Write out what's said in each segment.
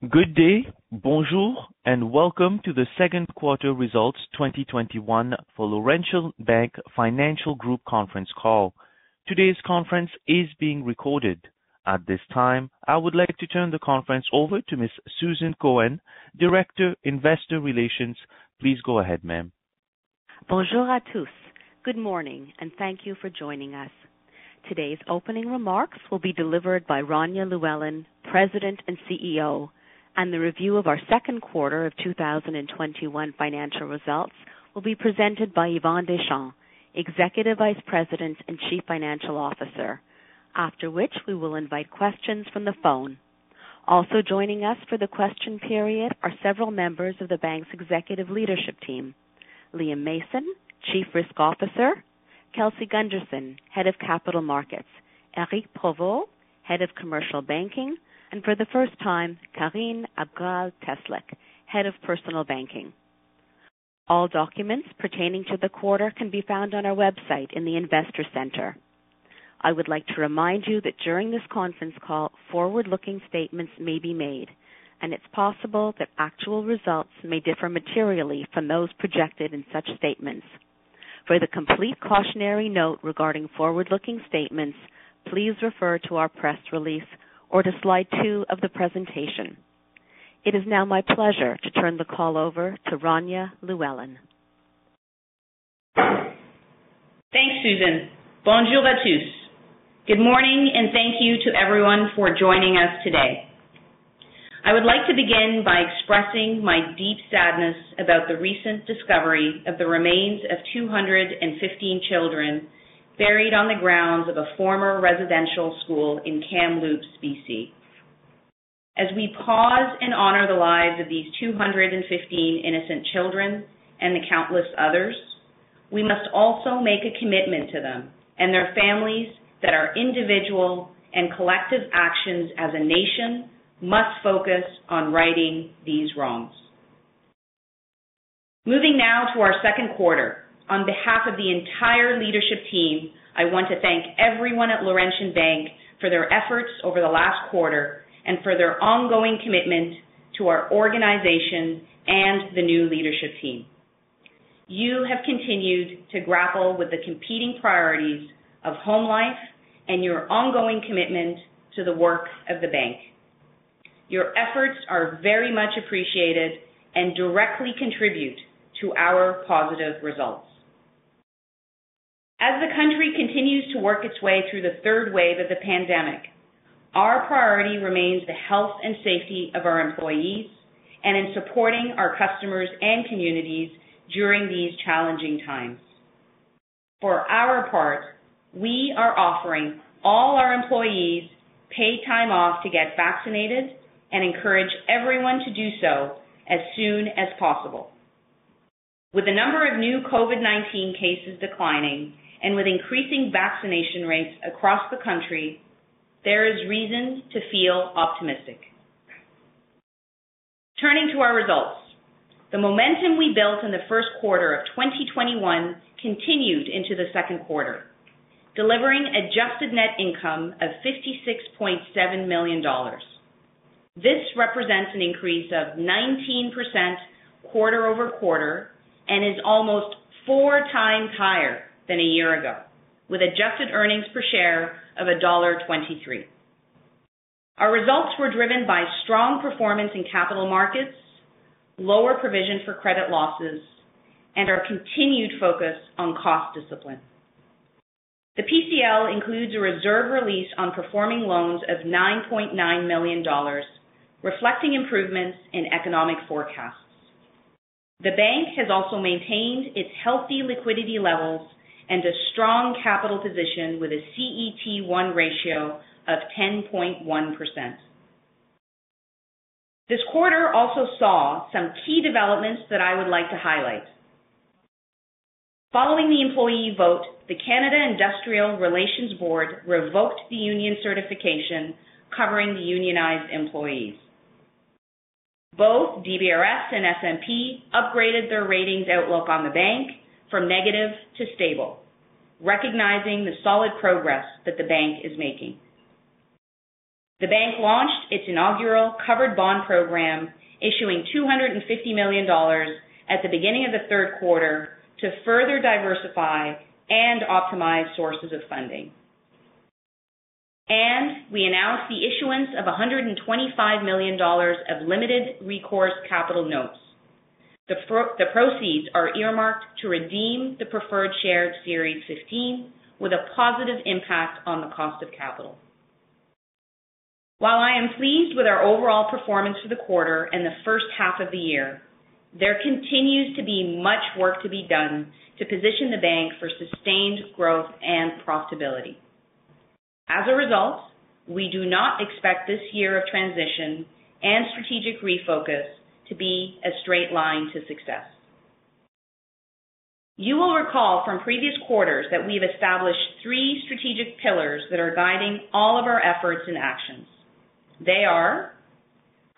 Good day, bonjour, and welcome to the second quarter results 2021 for Laurentian Bank Financial Group conference call. Today's conference is being recorded. At this time, I would like to turn the conference over to Ms. Susan Cohen, Director, Investor Relations. Please go ahead, ma'am. Bonjour à tous. Good morning, and thank you for joining us. Today's opening remarks will be delivered by Rania Llewellyn, President and CEO, and the review of our second quarter of 2021 financial results will be presented by Yvan Deschamps, Executive Vice President and Chief Financial Officer. After which, we will invite questions from the phone. Also joining us for the question period are several members of the bank's executive leadership team. Liam Mason, Chief Risk Officer, Kelsey Gunderson, Head of Capital Markets, Éric Provost, Head of Commercial Banking, and for the first time, Karine Abgrall-Teslyk, Head of Personal Banking. All documents pertaining to the quarter can be found on our website in the investor center. I would like to remind you that during this conference call, forward-looking statements may be made, and it's possible that actual results may differ materially from those projected in such statements. For the complete cautionary note regarding forward-looking statements, please refer to our press release or to slide two of the presentation. It is now my pleasure to turn the call over to Rania Llewellyn. Thanks, Susan. Bonjour à tous. Good morning, and thank you to everyone for joining us today. I would like to begin by expressing my deep sadness about the recent discovery of the remains of 215 children buried on the grounds of a former residential school in Kamloops, B.C. As we pause and honor the lives of these 215 innocent children and the countless others, we must also make a commitment to them and their families that our individual and collective actions as a nation must focus on righting these wrongs. Moving now to our second quarter. On behalf of the entire leadership team, I want to thank everyone at Laurentian Bank for their efforts over the last quarter and for their ongoing commitment to our organization and the new leadership team. You have continued to grapple with the competing priorities of home life and your ongoing commitment to the work of the bank. Your efforts are very much appreciated and directly contribute to our positive results. As the country continues to work its way through the third wave of the pandemic, our priority remains the health and safety of our employees and in supporting our customers and communities during these challenging times. For our part, we are offering all our employees paid time off to get vaccinated and encourage everyone to do so as soon as possible. With the number of new COVID-19 cases declining and with increasing vaccination rates across the country, there is reason to feel optimistic. Turning to our results. The momentum we built in the first quarter of 2021 continued into the second quarter, delivering adjusted net income of 56.7 million dollars. This represents an increase of 19% quarter-over-quarter and is almost four times higher than a year ago, with adjusted earnings per share of 1.23. Our results were driven by strong performance in capital markets, lower provision for credit losses, and our continued focus on cost discipline. The PCL includes a reserve release on performing loans of 9.9 million dollars, reflecting improvements in economic forecasts. The bank has also maintained its healthy liquidity levels and a strong capital position with a CET1 ratio of 10.1%. This quarter also saw some key developments that I would like to highlight. Following the employee vote, the Canada Industrial Relations Board revoked the union certification covering the unionized employees. Both DBRS and S&P upgraded their ratings outlook on the bank from negative to stable, recognizing the solid progress that the bank is making. The bank launched its inaugural covered bond program, issuing 250 million dollars at the beginning of the third quarter to further diversify and optimize sources of funding. And we announced the issuance of 125 million dollars of limited recourse capital notes. The proceeds are earmarked to redeem the preferred share Series 15 with a positive impact on the cost of capital. While I am pleased with our overall performance for the quarter and the first half of the year, there continues to be much work to be done to position the bank for sustained growth and profitability. As a result, we do not expect this year of transition and strategic refocus to be a straight line to success. You will recall from previous quarters that we've established three strategic pillars that are guiding all of our efforts and actions. They are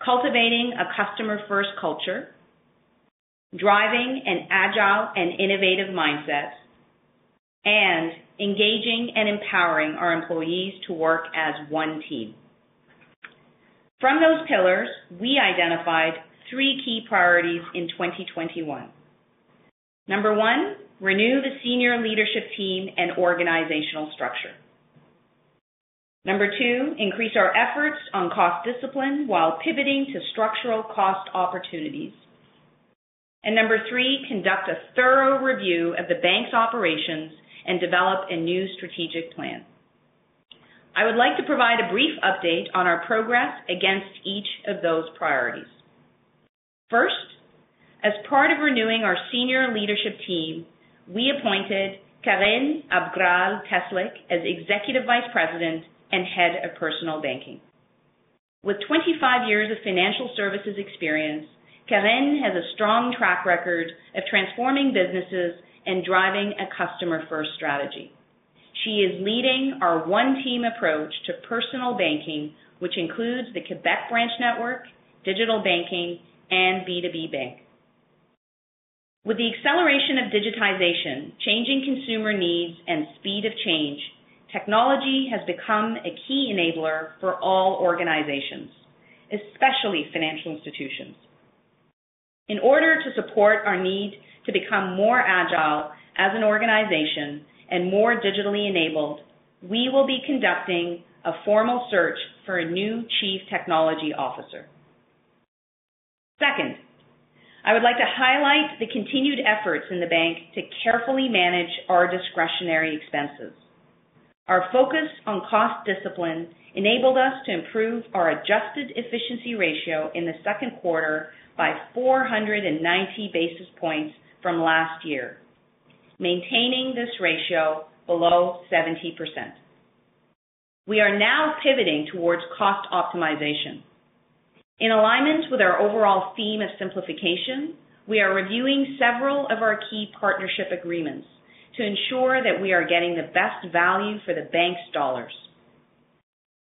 cultivating a customer-first culture, driving an agile and innovative mindset, and engaging and empowering our employees to work as one team. From those pillars, we identified three key priorities in 2021. Number one, renew the senior leadership team and organizational structure. Number two, increase our efforts on cost discipline while pivoting to structural cost opportunities. And Number three, conduct a thorough review of the bank's operations and develop a new strategic plan. I would like to provide a brief update on our progress against each of those priorities. First, as part of renewing our senior leadership team, we appointed Karine Abgrall-Teslyk as Executive Vice President and Head of Personal Banking. With 25 years of financial services experience, Karine has a strong track record of transforming businesses and driving a customer-first strategy. She is leading our one team approach to personal banking, which includes the Quebec branch network, digital banking, and B2B Bank. With the acceleration of digitization, changing consumer needs, and speed of change, technology has become a key enabler for all organizations, especially financial institutions. In order to support our need to become more agile as an organization and more digitally enabled, we will be conducting a formal search for a new chief technology officer. Second, I would like to highlight the continued efforts in the bank to carefully manage our discretionary expenses. Our focus on cost discipline enabled us to improve our adjusted efficiency ratio in the second quarter by 490 basis points from last year, maintaining this ratio below 70%. We are now pivoting towards cost optimization. In alignment with our overall theme of simplification, we are reviewing several of our key partnership agreements to ensure that we are getting the best value for the bank's dollars.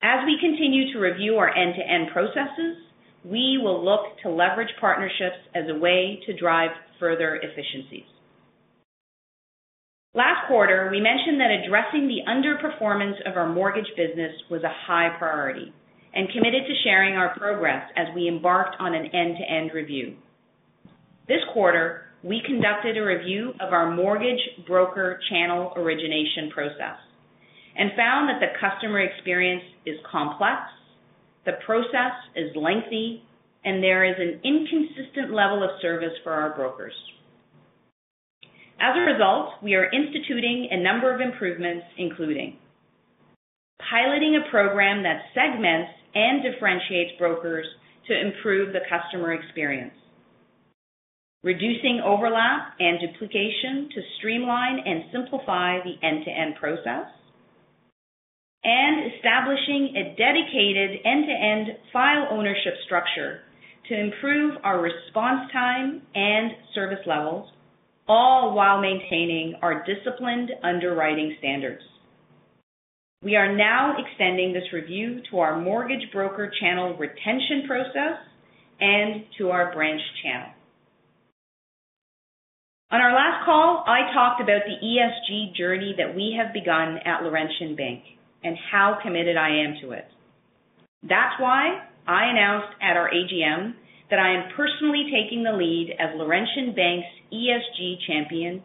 As we continue to review our end-to-end processes, we will look to leverage partnerships as a way to drive further efficiencies. Last quarter, we mentioned that addressing the underperformance of our mortgage business was a high priority and committed to sharing our progress as we embarked on an end-to-end review. This quarter, we conducted a review of our mortgage broker channel origination process and found that the customer experience is complex, the process is lengthy, and there is an inconsistent level of service for our brokers. As a result, we are instituting a number of improvements, including piloting a program that segments and differentiates brokers to improve the customer experience, reducing overlap and duplication to streamline and simplify the end-to-end process, and establishing a dedicated end-to-end file ownership structure to improve our response time and service levels, all while maintaining our disciplined underwriting standards. We are now extending this review to our mortgage broker channel retention process and to our branch channel. On our last call, I talked about the ESG journey that we have begun at Laurentian Bank and how committed I am to it. That's why I announced at our AGM that I am personally taking the lead as Laurentian Bank's ESG champion,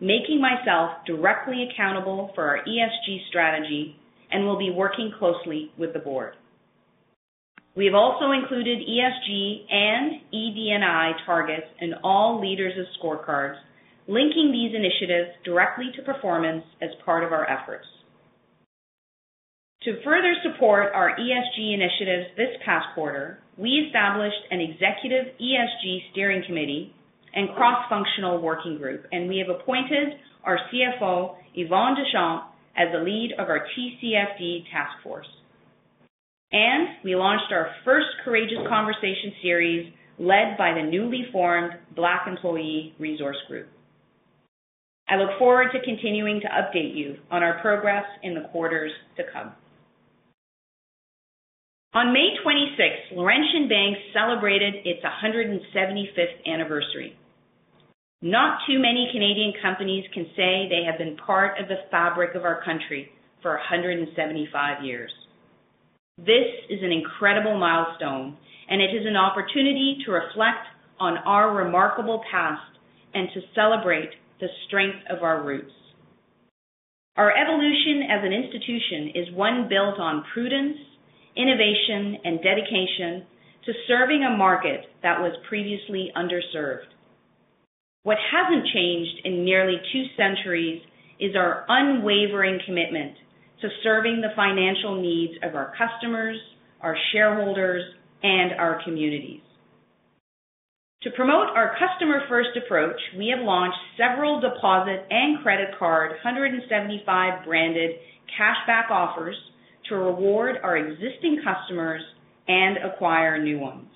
making myself directly accountable for our ESG strategy, and will be working closely with the board. We have also included ESG and ED&I targets in all leaders' scorecards, linking these initiatives directly to performance as part of our efforts. To further support our ESG initiatives this past quarter, we established an executive ESG steering committee and cross-functional working group, and we have appointed our CFO, Yvan Deschamps, as the lead of our TCFD task force. And we launched our first Courageous Conversation series led by the newly formed Black Employee Resource Group. I look forward to continuing to update you on our progress in the quarters to come. On May 26th, Laurentian Bank celebrated its 175th anniversary. Not too many Canadian companies can say they have been part of the fabric of our country for 175 years. This is an incredible milestone, and it is an opportunity to reflect on our remarkable past and to celebrate the strength of our roots. Our evolution as an institution is one built on prudence, innovation, and dedication to serving a market that was previously underserved. What hasn't changed in nearly two centuries is our unwavering commitment to serving the financial needs of our customers, our shareholders, and our communities. To promote our customer-first approach, we have launched several deposit and credit card 175 branded cashback offers to reward our existing customers and acquire new ones.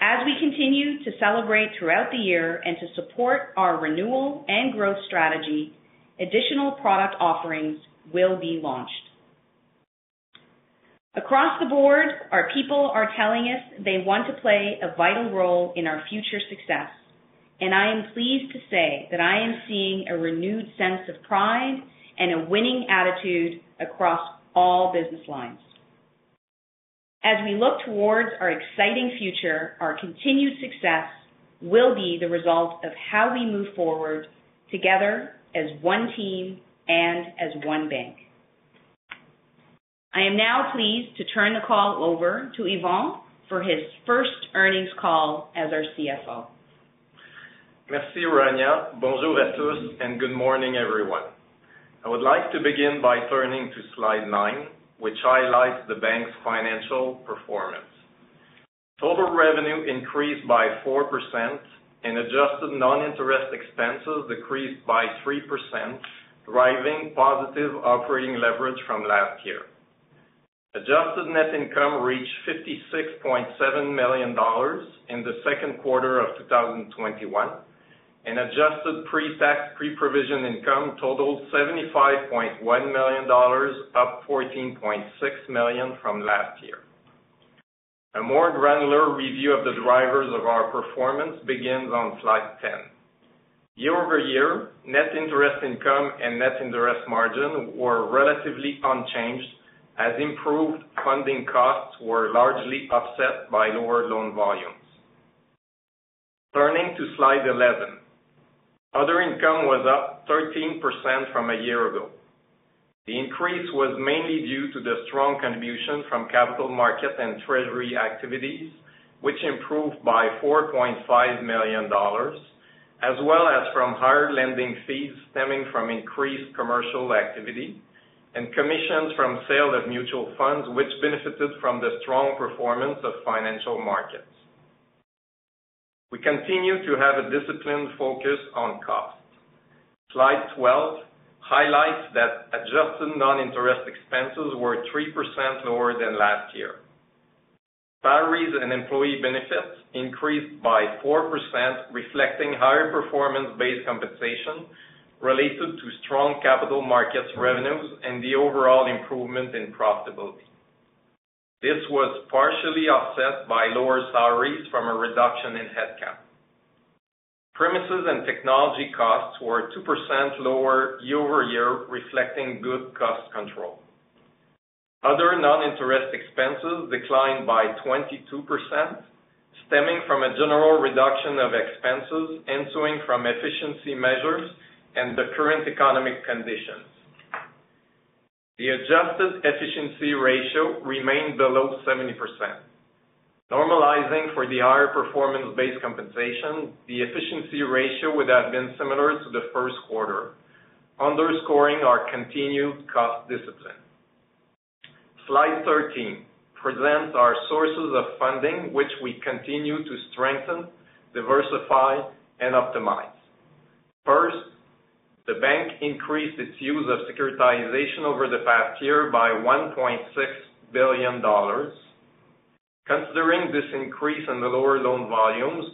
As we continue to celebrate throughout the year and to support our renewal and growth strategy, additional product offerings will be launched. Across the board, our people are telling us they want to play a vital role in our future success, and I am pleased to say that I am seeing a renewed sense of pride and a winning attitude across all business lines. As we look towards our exciting future, our continued success will be the result of how we move forward together as one team and as one bank. I am now pleased to turn the call over to Yvan for his first earnings call as our CFO. Merci, Rania. Bonjour à tous, and good morning, everyone. I would like to begin by turning to slide nine, which highlights the bank's financial performance. Total revenue increased by 4% and adjusted non-interest expenses decreased by 3%, driving positive operating leverage from last year. Adjusted net income reached 56.7 million dollars in the second quarter of 2021, and adjusted pre-tax, pre-provision income totaled 75.1 million dollars, up 14.6 million from last year. A more granular review of the drivers of our performance begins on slide 10. Year-over-year, net interest income and net interest margin were relatively unchanged as improved funding costs were largely offset by lower loan volumes. Turning to slide 11. Other income was up 13% from a year ago. The increase was mainly due to the strong contribution from capital market and treasury activities, which improved by 4.5 million dollars, as well as from higher lending fees stemming from increased commercial activity and commissions from sale of mutual funds, which benefited from the strong performance of financial markets. We continue to have a disciplined focus on cost. Slide 12 highlights that adjusted non-interest expenses were 3% lower than last year. Salaries and employee benefits increased by 4%, reflecting higher performance-based compensation related to strong capital markets revenues and the overall improvement in profitability. This was partially offset by lower salaries from a reduction in headcount. Premises and technology costs were 2% lower year-over-year, reflecting good cost control. Other non-interest expenses declined by 22%, stemming from a general reduction of expenses ensuing from efficiency measures and the current economic conditions. The adjusted efficiency ratio remained below 70%. Normalizing for the higher performance-based compensation, the efficiency ratio would have been similar to the first quarter, underscoring our continued cost discipline. Slide 13 presents our sources of funding, which we continue to strengthen, diversify, and optimize. First, the bank increased its use of securitization over the past year by 1.6 billion dollars. Considering this increase in the lower loan volumes,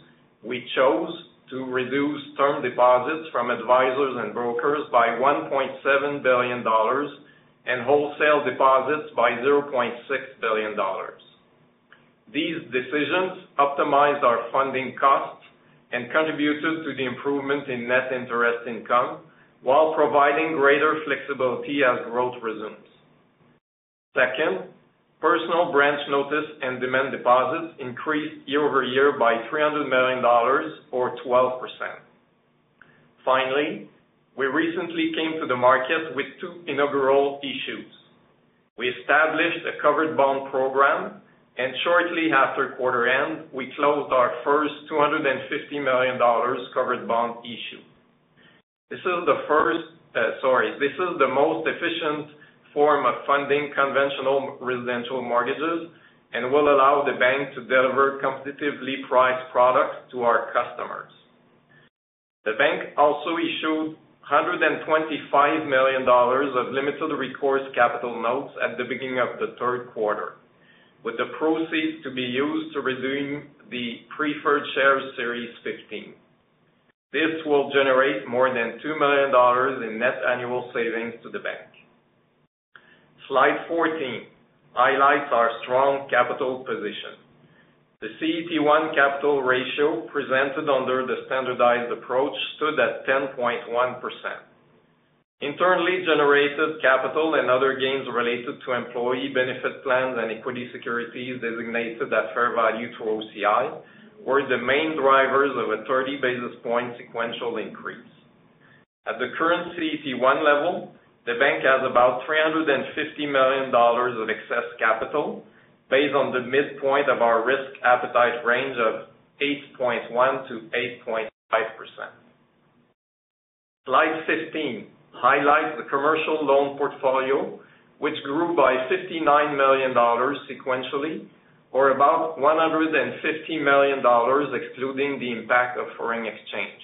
we chose to reduce term deposits from advisors and brokers by 1.7 billion dollars and wholesale deposits by 0.6 billion dollars. These decisions optimized our funding costs and contributed to the improvement in net interest income while providing greater flexibility as growth resumes. Second, personal branch notice and demand deposits increased year-over-year by 300 million dollars or 12%. Finally, we recently came to the market with two inaugural issues. We established a covered bond program, and shortly after quarter end, we closed our first 250 million dollars covered bond issue. Uh, this is the most efficient form of funding conventional residential mortgages and will allow the bank to deliver competitively priced products to our customers. The bank also issued 125 million dollars of limited recourse capital notes at the beginning of the third quarter, with the proceeds to be used to redeem the preferred shares Series 15. This will generate more than 2 million dollars in net annual savings to the bank. Slide 14 highlights our strong capital position. The CET1 capital ratio presented under the standardized approach stood at 10.1%. Internally generated capital and other gains related to employee benefit plans and equity securities designated at fair value through OCI were the main drivers of a 30 basis point sequential increase. At the current CET1 level, the bank has about 350 million dollars of excess capital based on the midpoint of our risk appetite range of 8.1%-8.5%. Slide 15 highlights the commercial loan portfolio, which grew by 59 million dollars sequentially, or about 150 million dollars excluding the impact of foreign exchange.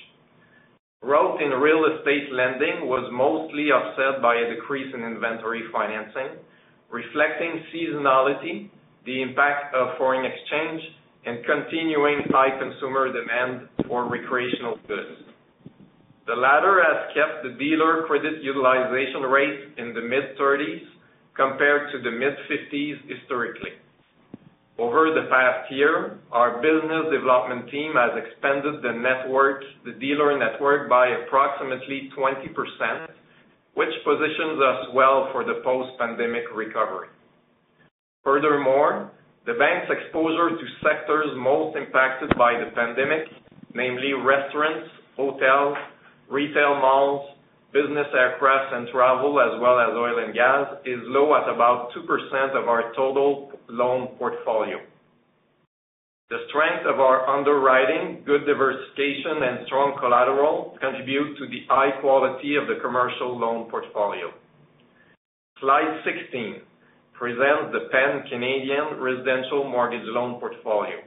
Growth in real estate lending was mostly offset by a decrease in inventory financing, reflecting seasonality, the impact of foreign exchange, and continuing high consumer demand for recreational goods. The latter has kept the dealer credit utilization rate in the mid-30s compared to the mid-50s historically. Over the past year, our business development team has expanded the network, the dealer network by approximately 20%, which positions us well for the post-pandemic recovery. Furthermore, the bank's exposure to sectors most impacted by the pandemic, namely restaurants, hotels, retail malls, business aircraft and travel, as well as oil and gas, is low at about 2% of our total loan portfolio. The strength of our underwriting, good diversification, and strong collateral contribute to the high quality of the commercial loan portfolio. Slide 16 presents the pan-Canadian residential mortgage loan portfolio.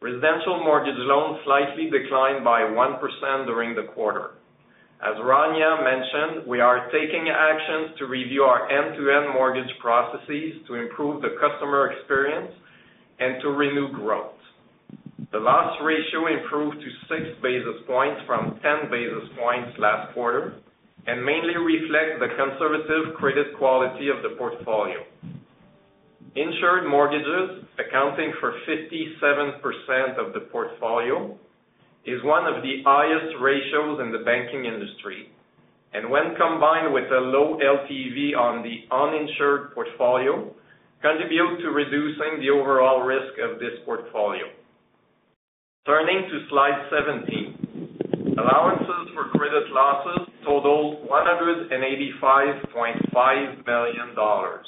Residential mortgage loans slightly declined by 1% during the quarter. As Rania mentioned, we are taking actions to review our end-to-end mortgage processes to improve the customer experience and to renew growth. The loss ratio improved to 6 basis points from 10 basis points last quarter and mainly reflect the conservative credit quality of the portfolio. Insured mortgages, accounting for 57% of the portfolio, is one of the highest ratios in the banking industry, and when combined with a low LTV on the uninsured portfolio, contribute to reducing the overall risk of this portfolio. Turning to slide 17. Allowances for credit losses totaled 185.5 million dollars.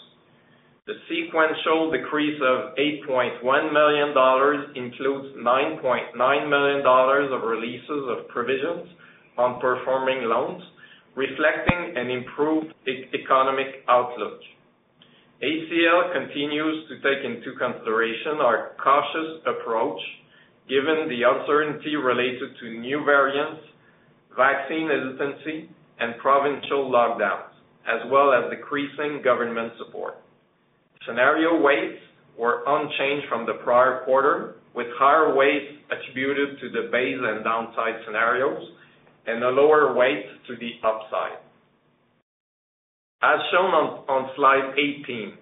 The sequential decrease of 8.1 million dollars includes 9.9 million dollars of releases of provisions on performing loans, reflecting an improved economic outlook. ACL continues to take into consideration our cautious approach given the uncertainty related to new variants, vaccine hesitancy, and provincial lockdowns, as well as decreasing government support. Scenario weights were unchanged from the prior quarter, with higher weights attributed to the base and downside scenarios and a lower weight to the upside. As shown on slide 18,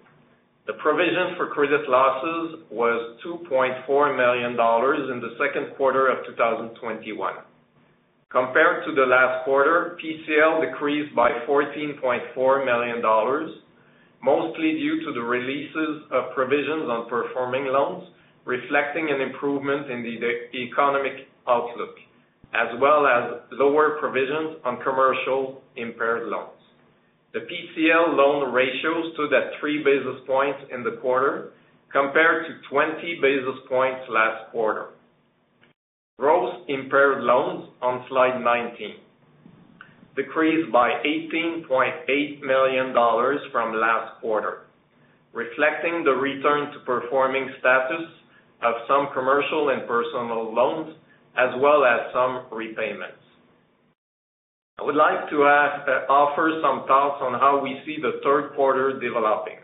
the provision for credit losses was 2.4 million dollars in the second quarter of 2021. Compared to the last quarter, PCL decreased by 14.4 million dollars, mostly due to the releases of provisions on performing loans, reflecting an improvement in the economic outlook, as well as lower provisions on commercial impaired loans. The PCL loan ratio stood at 3 basis points in the quarter, compared to 20 basis points last quarter. Gross impaired loans on slide 19 decreased by 18.8 million dollars from last quarter, reflecting the return to performing status of some commercial and personal loans, as well as some repayments. I would like to uh, offer some thoughts on how we see the third quarter developing.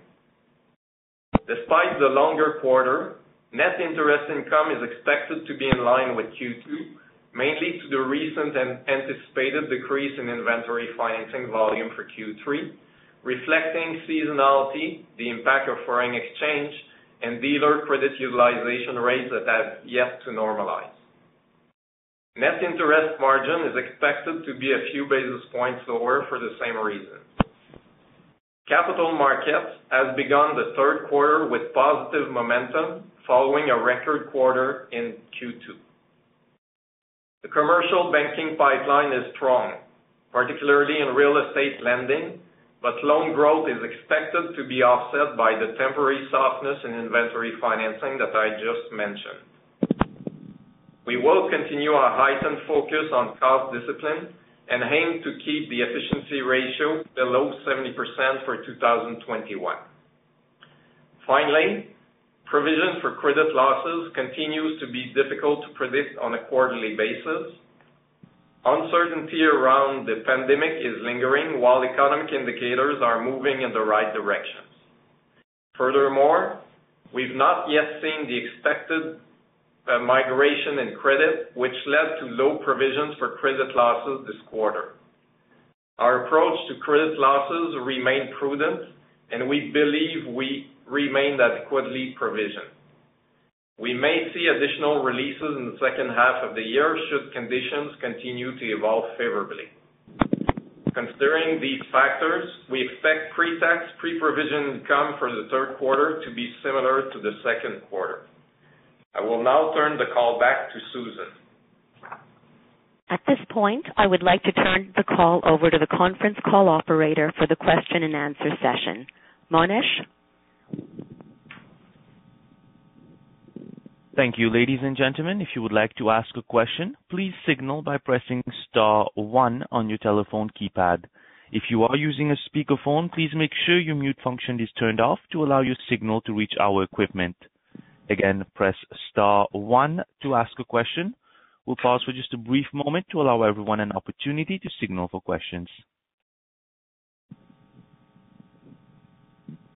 Despite the longer quarter, net interest income is expected to be in line with Q2, mainly to the recent and anticipated decrease in inventory financing volume for Q3, reflecting seasonality, the impact of foreign exchange, and dealer credit utilization rates that have yet to normalize. Net interest margin is expected to be a few basis points lower for the same reason. Capital markets has begun the third quarter with positive momentum following a record quarter in Q2. The commercial banking pipeline is strong, particularly in real estate lending, but loan growth is expected to be offset by the temporary softness in inventory financing that I just mentioned. We will continue our heightened focus on cost discipline and aim to keep the efficiency ratio below 70% for 2021. Finally, provision for credit losses continues to be difficult to predict on a quarterly basis. Uncertainty around the pandemic is lingering while economic indicators are moving in the right directions. Furthermore, we've not yet seen the expected uh, migration in credit, which led to low provisions for credit losses this quarter. Our approach to credit losses remain prudent, and we believe we remain adequately provisioned. We may see additional releases in the second half of the year should conditions continue to evolve favorably. Considering these factors, we expect pre-tax, pre-provision income for the third quarter to be similar to the second quarter. I will now turn the call back to Susan. At this point, I would like to turn the call over to the conference call operator for the question and answer session. Monish? Thank you. Ladies and gentlemen, if you would like to ask a question, please signal by pressing star one on your telephone keypad. If you are using a speakerphone, please make sure your mute function is turned off to allow your signal to reach our equipment. Again, press star one to ask a question. We'll pause for just a brief moment to allow everyone an opportunity to signal for questions.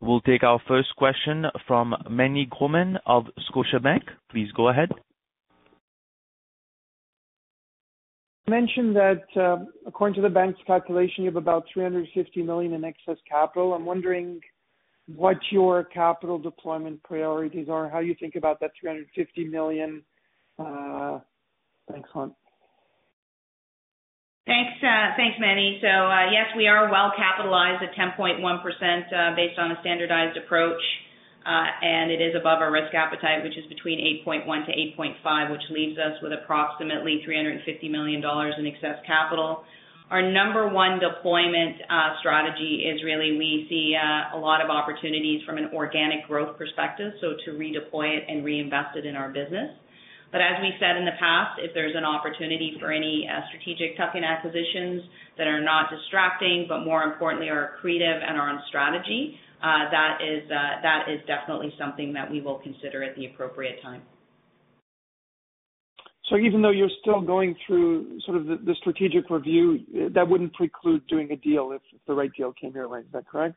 We'll take our first question from Meny Grauman of Scotiabank. Please go ahead. You mentioned that, uh, according to the bank's calculation, you have about 350 million in excess capital. I'm wondering what your capital deployment priorities are, how you think about that 350 million. Uh, thanks, Hunt. Thanks, uh, thanks. So uh, yes, we are well capitalized at 10.1% uh, based on a standardized approach, and it is above our risk appetite, which is between 8.1 to 8.5, which leaves us with approximately 350 million dollars in excess capital. Our number one deployment strategy is really we see a lot of opportunities from an organic growth perspective, so to redeploy it and reinvest it in our business. But as we said in the past, if there's an opportunity for any uh, strategic tuck-in acquisitions that are not distracting, but more importantly are accretive and are on strategy, that is that is definitely something that we will consider at the appropriate time. So even though you're still going through sort of the, strategic review, that wouldn't preclude doing a deal if, if the right deal came your way. Is that correct?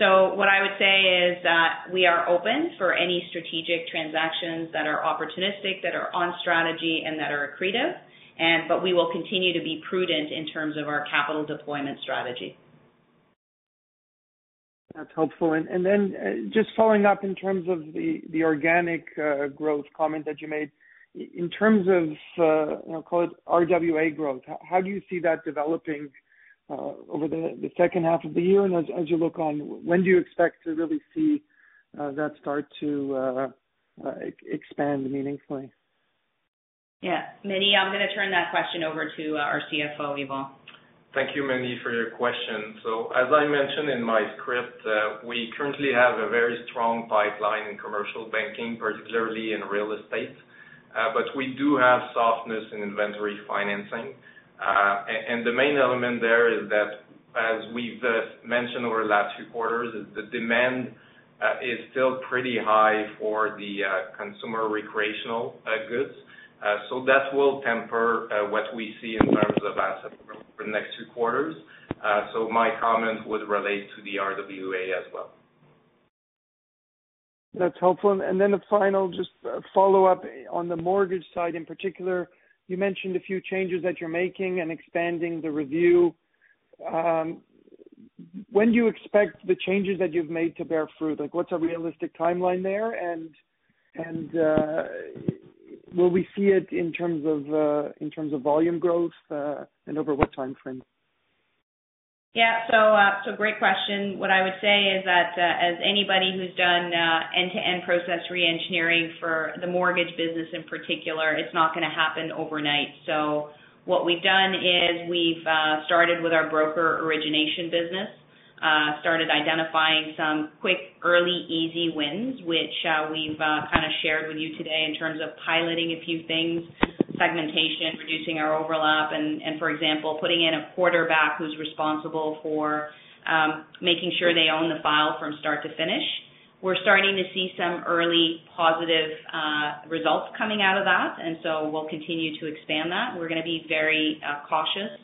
So what I would say is that we are open for any strategic transactions that are opportunistic, that are on strategy, and that are accretive. And but we will continue to be prudent in terms of our capital deployment strategy. That's helpful. And then uh, just following up in terms of the the organic uh, growth comment that you made. In terms of, uh, you know, call it RWA growth, how do you see that developing Uh, over the second half of the year? And as you look on, when do you expect to really see uh, that start to uh, expand meaningfully? Yeah. Meny, I'm gonna turn that question over to our CFO, Yvan. Thank you, Meny, for your question. So, As I mentioned in my script, uh, we currently have a very strong pipeline in commercial banking, particularly in real estate. Uh, but We do have softness in inventory financing. Uh, and The main element there is that, as we've uh, mentioned over the last few quarters, is the demand uh, is still pretty high for the uh, consumer recreational goods. So That will temper what we see in terms of asset growth for the next two quarters. Uh, so my comment would relate to the RWA as well. That's helpful. And then a final just follow-up on the mortgage side in particular. You mentioned a few changes that you're making and expanding the review. Um, when do you expect the changes that you've made to bear fruit? Like, what's a realistic timeline there? And and uh, will we see it in terms of uh, in terms of volume growth, uh, and over what time frame? Yeah. So, uh, so great question. What I would say is that, uh, as anybody who's done uh, end-to-end process reengineering for the mortgage business in particular, it's not gonna happen overnight. So what we've done is we've uh started with our broker origination business. Uh, started identifying some quick, early, easy wins, which uh, we've uh, kind of shared with you today in terms of piloting a few things, segmentation, reducing our overlap, and, and for example, putting in a quarterback who's responsible for um, making sure they own the file from start to finish. we're starting to see some early positive results coming out of that, and so we'll continue to expand that. We're gonna be very cautious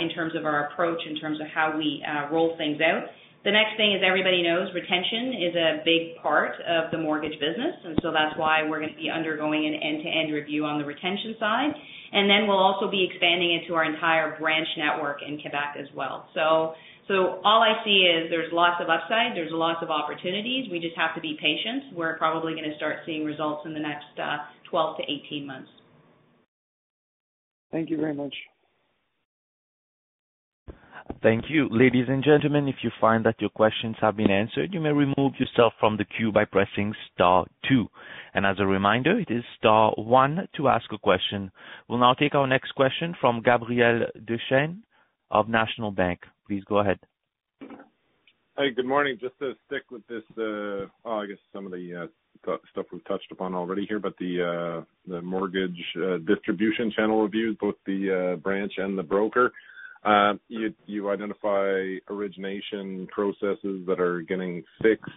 in terms of our approach, in terms of how we roll things out. The next thing is everybody knows retention is a big part of the mortgage business, and so that's why we're gonna be undergoing an end-to-end review on the retention side. And then we'll also be expanding it to our entire branch network in Quebec as well. So, so all I see is there's lots of upside, there's lots of opportunities. We just have to be patient. We're probably gonna start seeing results in the next uh, 12 to 18 months. Thank you very much. Thank you. Ladies and gentlemen, if you find that your questions have been answered, you may remove yourself from the queue by pressing star two. As a reminder, it is star one to ask a question. We'll now take our next question from Gabriel Dechaine of National Bank. Please go ahead. Hi, good morning. Just to stick with this, uh, I guess some of the uh, stuff we've touched upon already here, but the uh, mortgage distribution channel reviews, both the branch and the broker. Um, you identify origination processes that are getting fixed,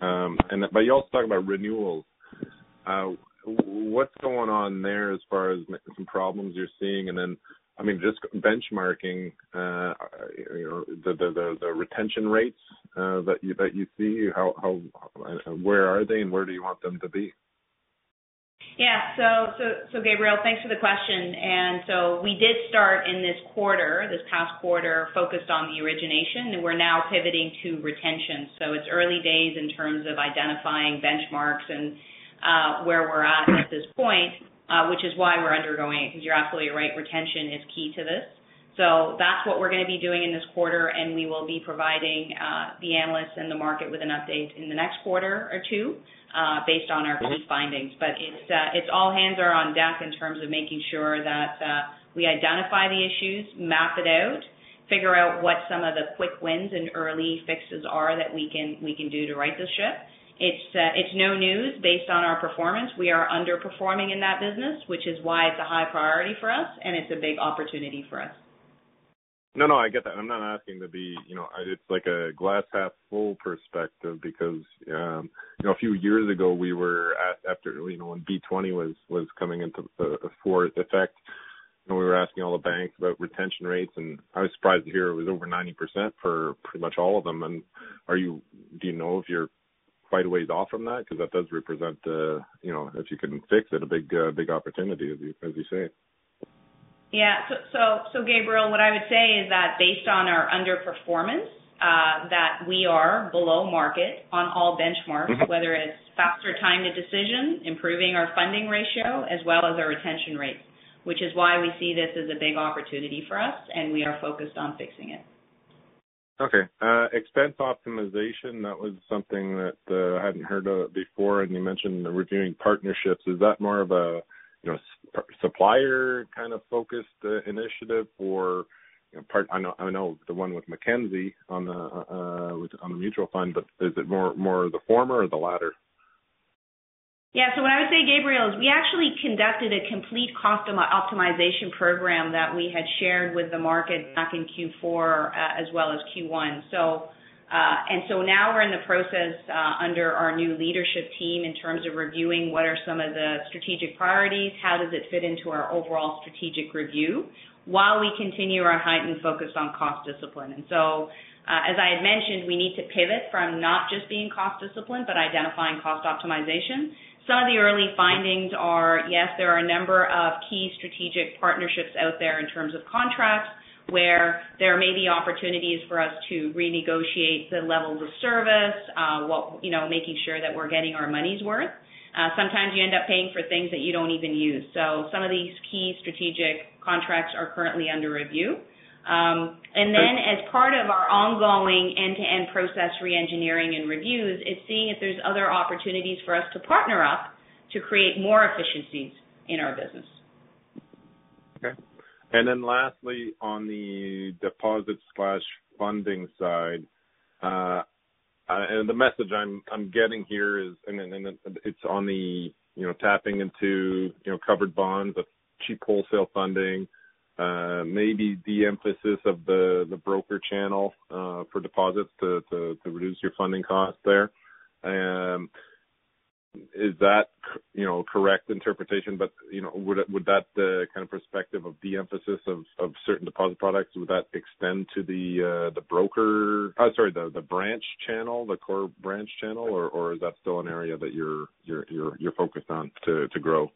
um, but you also talk about renewals. Uh, what's going on there as far as some problems you're seeing? And then I mean, just benchmarking, uh, you know, the retention rates uh that you that you see, how where are they and where do you want them to be? Gabriel, thanks for the question. And so we did start in this quarter, this past quarter, focused on the origination, and we're now pivoting to retention. So it's early days in terms of identifying benchmarks and uh, where we're at at this point, uh, which is why we're undergoing it, because you're absolutely right, retention is key to this. So that's what we're gonna be doing in this quarter, and we will be providing uh the analysts and the market with an update in the next quarter or two, based on our key findings. But it's uh it's all hands are on deck in terms of making sure that uh we identify the issues, map it out, figure out what some of the quick wins and early fixes are that we can we can do to right the ship. It's uh it's no news based on our performance. We are underperforming in that business, which is why it's a high priority for us, and it's a big opportunity for us. No, no, I get that. I'm not asking to be, you know, it's like a glass half full perspective because, um, you know, a few years ago, we were after, you know, when B-20 was was coming into effect, and we were asking all the banks about retention rates, and I was surprised to hear it was over 90% for pretty much all of them. And are you, do you know if you're quite a ways off from that? Because that does represent, uh, you know, if you can fix it, a big uh, big opportunity, as you as you say. Gabriel, what I would say is that based on our underperformance, uh, that we are below market on all benchmarks, mm-hmm. whether it's faster time to decision, improving our funding ratio, as well as our retention rates, which is why we see this as a big opportunity for us, and we are focused on fixing it. Okay. Uh, expense optimization, that was something that uh, I hadn't heard of before, and you mentioned reviewing partnerships. Is that more of a, you know, supplier kind of focused uh, initiative or, know, I know the one with Mackenzie on the uh, uh the mutual fund, but is it more more the former or the latter? Yeah. So what I would say, Gabriel, is we actually conducted a complete cost optimization program that we had shared with the market back in Q4, uh, as well as Q1. And so now we're in the process, uh under our new leadership team in terms of reviewing what are some of the strategic priorities, how does it fit into our overall strategic review, while we continue our heightened focus on cost discipline. And so, uh as I had mentioned, we need to pivot from not just being cost discipline, but identifying cost optimization. Some of the early findings are, yes, there are a number of key strategic partnerships out there in terms of contracts, where there may be opportunities for us to renegotiate the levels of service, uh, what, you know, making sure that we're getting our money's worth. Sometimes you end up paying for things that you don't even use. So some of these key strategic contracts are currently under review. Um, and then as part of our ongoing end-to-end process reengineering and reviews, it's seeing if there's other opportunities for us to partner up to create more efficiencies in our business. Okay. Lastly, on the deposit/funding side, uh, and the message I'm I'm getting here is, and it's on the, you know, tapping into, you know, covered bonds of cheap wholesale funding, uh maybe the emphasis of the the broker channel uh for deposits to reduce your funding costs there. Is that you know correct interpretation? But you know, would would that uh, kind of perspective of de-emphasis of, of certain deposit products would that extend to the uh, the broker? Oh, sorry, the the branch channel, the core branch channel, or or is that still an area that you're you're you're you're focused on to to grow?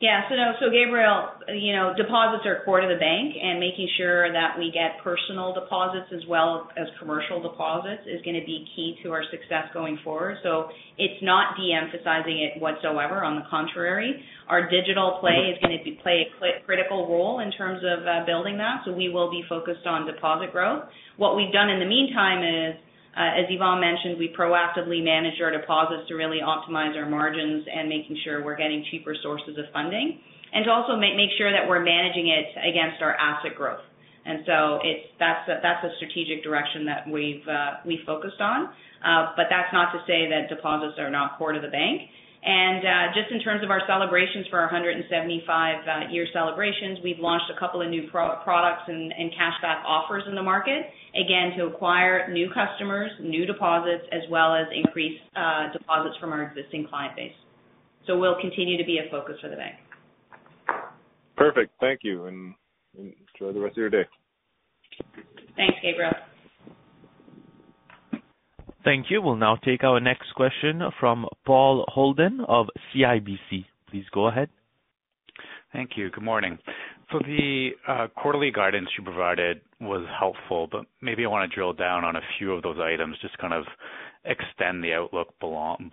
Yeah. So no, so Gabriel, you know, deposits are core to the bank, and making sure that we get personal deposits as well as commercial deposits is going to be key to our success going forward. So it's not de-emphasizing it whatsoever. On the contrary, our digital play is going to be, play a critical role in terms of uh, building that. So we will be focused on deposit growth. What we've done in the meantime is as Yvan mentioned, we proactively manage our deposits to really optimize our margins and making sure we're getting cheaper sources of funding, and to also make sure that we're managing it against our asset growth. And so it's that's a, strategic direction that we've uh, focused on. Uh, but that's not to say that deposits are not core to the bank. And uh, just in terms of our celebrations for our 175 uh, year celebrations, we've launched a couple of new pro- products and, and cashback offers in the market, again, to acquire new customers, new deposits, as well as increase uh, deposits from our existing client base. So we'll continue to be a focus for the bank. Perfect. Thank you. And enjoy the rest of your day. Thanks, Gabriel. Thank you. We'll now take our next question from Paul Holden of CIBC. Please go ahead. Thank you. Good morning. So The uh, quarterly guidance you provided was helpful, but maybe I want to drill down on a few of those items, just kind of extend the outlook beyond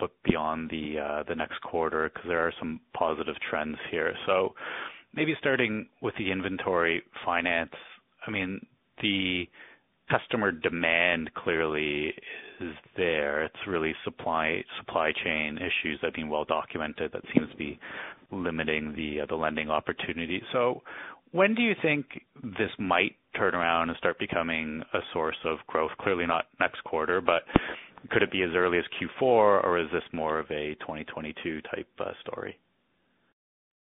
uh, the next quarter, because there are some positive trends here. So Maybe starting with the inventory finance. I mean, the customer demand clearly is there. It's really supply supply chain issues that have been well documented that seems to be limiting the uh, the lending opportunity. So, When do you think this might turn around and start becoming a source of growth? Clearly not next quarter, but could it be as early as Q4, or is this more of a 2022 type uh, story?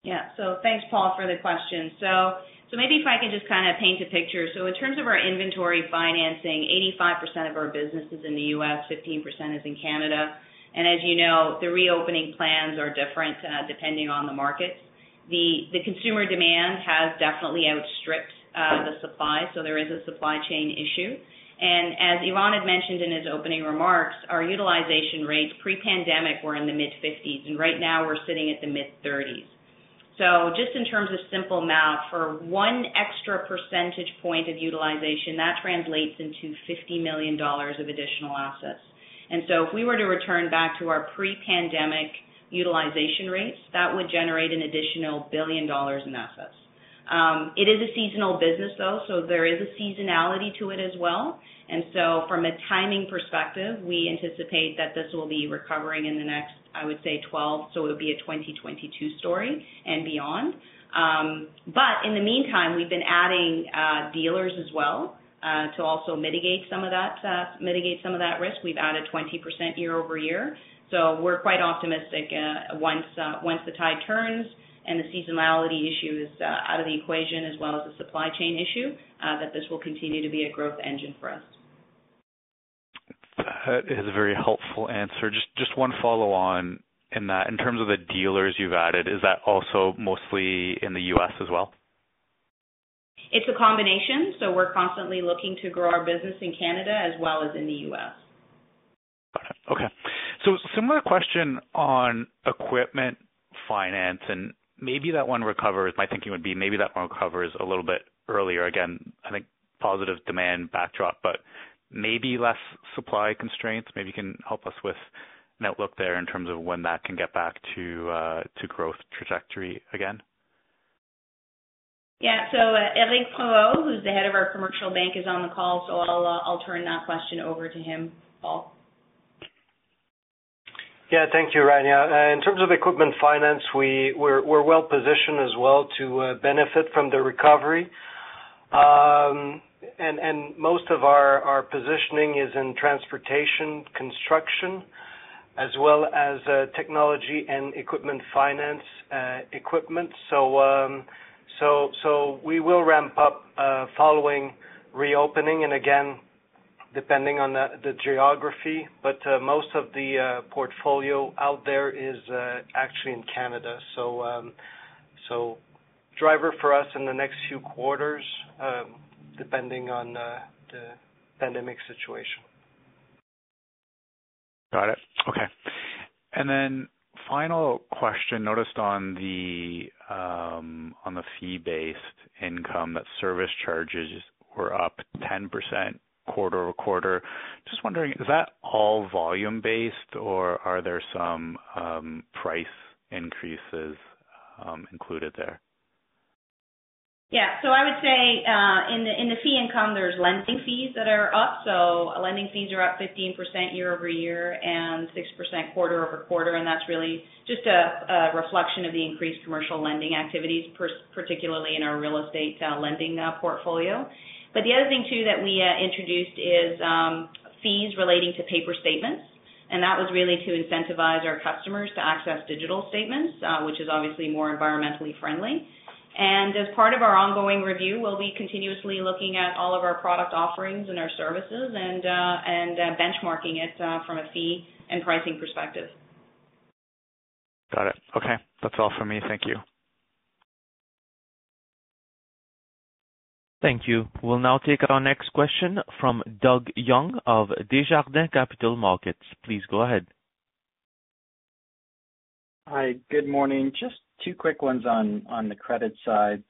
Yeah. So Thanks, Paul, for the question. So. So maybe if I can just kind of paint a picture. So in terms of our inventory financing, 85% of our business is in the U.S., 15% is in Canada. And as you know, the reopening plans are different uh, depending on the markets. The, the consumer demand has definitely outstripped uh, the supply, so there is a supply chain issue. And as Yvan had mentioned in his opening remarks, our utilization rates pre-pandemic were in the mid-50s, and right now we're sitting at the mid-30s. So just in terms of simple math, for one extra percentage point of utilization, that translates into $50 million of additional assets. And so if we were to return back to our pre-pandemic utilization rates, that would generate an additional $1 billion in assets. Um, it is a seasonal business, though, so there is a seasonality to it as well. And so from a timing perspective, we anticipate that this will be recovering in the next I would say 12, so it would be a 2022 story and beyond. Um, but in the meantime, we've been adding uh, dealers as well uh, to also mitigate some of that uh, mitigate some of that risk. We've added 20% year over year, so we're quite optimistic. Uh, once uh, once the tide turns and the seasonality issue is uh, out of the equation, as well as the supply chain issue, that this will continue to be a growth engine for us. That is a very helpful answer. Just just one follow on in that. In terms of the dealers you've added, is that also mostly in the U.S. as well? It's a combination. So we're constantly looking to grow our business in Canada as well as in the U.S. Got it. Okay. So similar question on equipment finance, and maybe that one recovers. My thinking would be maybe that one recovers a little bit earlier. Again, I think positive demand backdrop, but maybe less supply constraints? Maybe you can help us with an outlook there in terms of when that can get back to uh, to growth trajectory again. Yeah. So uh, Eric Provost, who's the head of our commercial bank, is on the call, so I'll uh, I'll turn that question over to him. Paul. Yeah, thank you, Rania. Uh, in terms of equipment finance, we, we're, we're well positioned as well to uh, benefit from the recovery. Um, and most of our positioning is in transportation, construction, as well as uh, technology and equipment finance uh, equipment. Um, so we will ramp up uh, following reopening. And again, depending on the geography, but most of the portfolio out there is actually in Canada. Um so driver for us in the next few quarters, depending on uh, the pandemic situation. Got it. Okay. And then final question. Noticed on the um on the fee-based income that service charges were up 10% quarter-over-quarter. Just wondering, is that all volume-based, or are there some um, price increases um, included there? Yeah. So I would say, uh in the in the fee income, there's lending fees that are up. So lending fees are up 15% year-over-year and 6% quarter-over-quarter, and that's really just a reflection of the increased commercial lending activities, particularly in our real estate uh, lending uh, portfolio. But the other thing too that we uh, introduced is um, fees relating to paper statements, and that was really to incentivize our customers to access digital statements, which is obviously more environmentally friendly. And as part of our ongoing review, we'll be continuously looking at all of our product offerings and our services and uh and uh, benchmarking it uh, from a fee and pricing perspective. Got it. Okay. That's all for me. Thank you. Thank you. We'll now take our next question from Doug Young of Desjardins Capital Markets. Please go ahead. Hi. Good morning. Just two quick ones on on the credit side.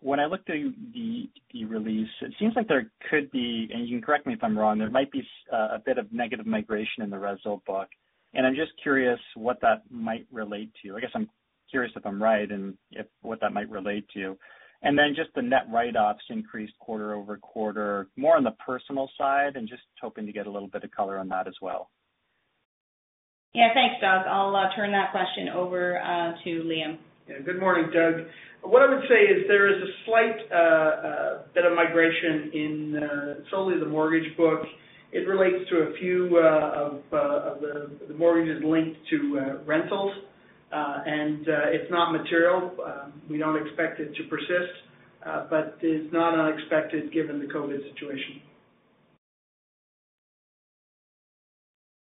When I looked at the release, it seems like there could be, and you can correct me if I'm wrong, there might be uh, a bit of negative migration in the RESL book, and I'm just curious what that might relate to. I guess I'm curious if I'm right and what that might relate to. And then just the net write-offs increased quarter-over-quarter, more on the personal side, and just hoping to get a little bit of color on that as well. Yeah. Thanks, Doug. I'll uh, turn that question over uh, to Liam. Yeah. Good morning, Doug. What I would say is there is a slight uh, bit of migration in solely the mortgage book. It relates to a few of the mortgages linked to rentals. And it's not material. Um, we don't expect it to persist, but it's not unexpected given the COVID situation.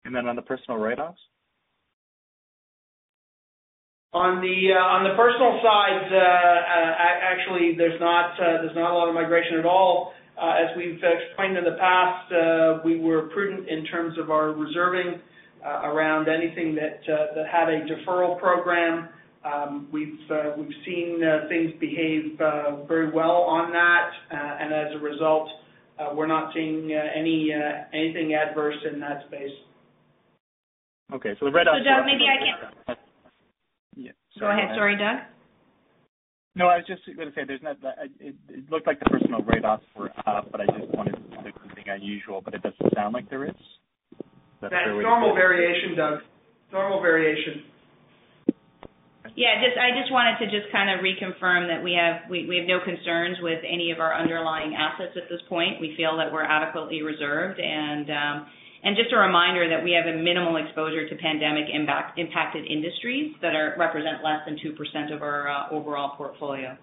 And then on the personal write-offs? Uh, on the personal side, uh, uh, actually, there's not a lot of migration at all. As we've explained in the past, we were prudent in terms of our reserving around anything that had a deferral program. Um, we've seen things behave very well on that. And as a result, we're not seeing anything adverse in that space. Okay. So the write-offs. Doug, maybe I can. Yeah. Go ahead. Sorry, Doug. No, I was just going to say, there's not uh it looked like the personal write-offs were up, but I just wanted to see if there's something unusual, but it doesn't sound like there is. That's normal variation, Doug. Normal variation. Yeah. Just I just wanted to just kind of reconfirm that we have we we have no concerns with any of our underlying assets at this point. We feel that we're adequately reserved. And just a reminder that we have a minimal exposure to pandemic-impacted industries that represent less than 2% of our overall portfolio.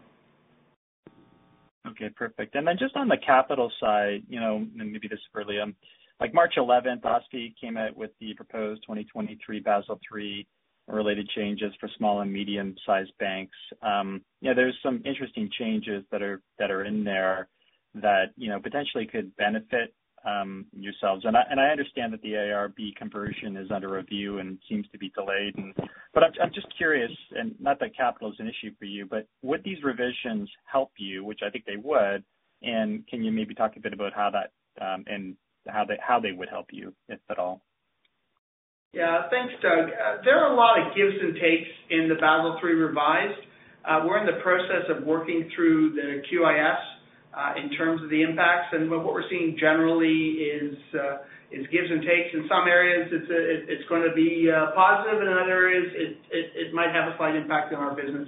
Okay, perfect. And then just on the capital side, you know, maybe this is for Liam. Like March 11th, OSFI came out with the proposed 2023 Basel III related changes for small and medium-sized banks. Um, there's some interesting changes that are that are in there that you know, potentially could benefit Um, yourselves. And I and I understand that the AIRB conversion is under review and seems to be delayed. I'm just curious, and not that capital is an issue for you, but would these revisions help you, which I think they would, and can you maybe talk a bit about how that um, and how they how they would help you, if at all? Yeah. Thanks, Doug. Uh, there are a lot of gives and takes in the Basel III revised. Uh, we're in the process of working through the QIS Uh, in terms of the impacts. And what we're seeing generally is uh is gives and takes. In some areas, it's uh, it's going to be uh, positive. In other areas, it might have a slight impact on our business.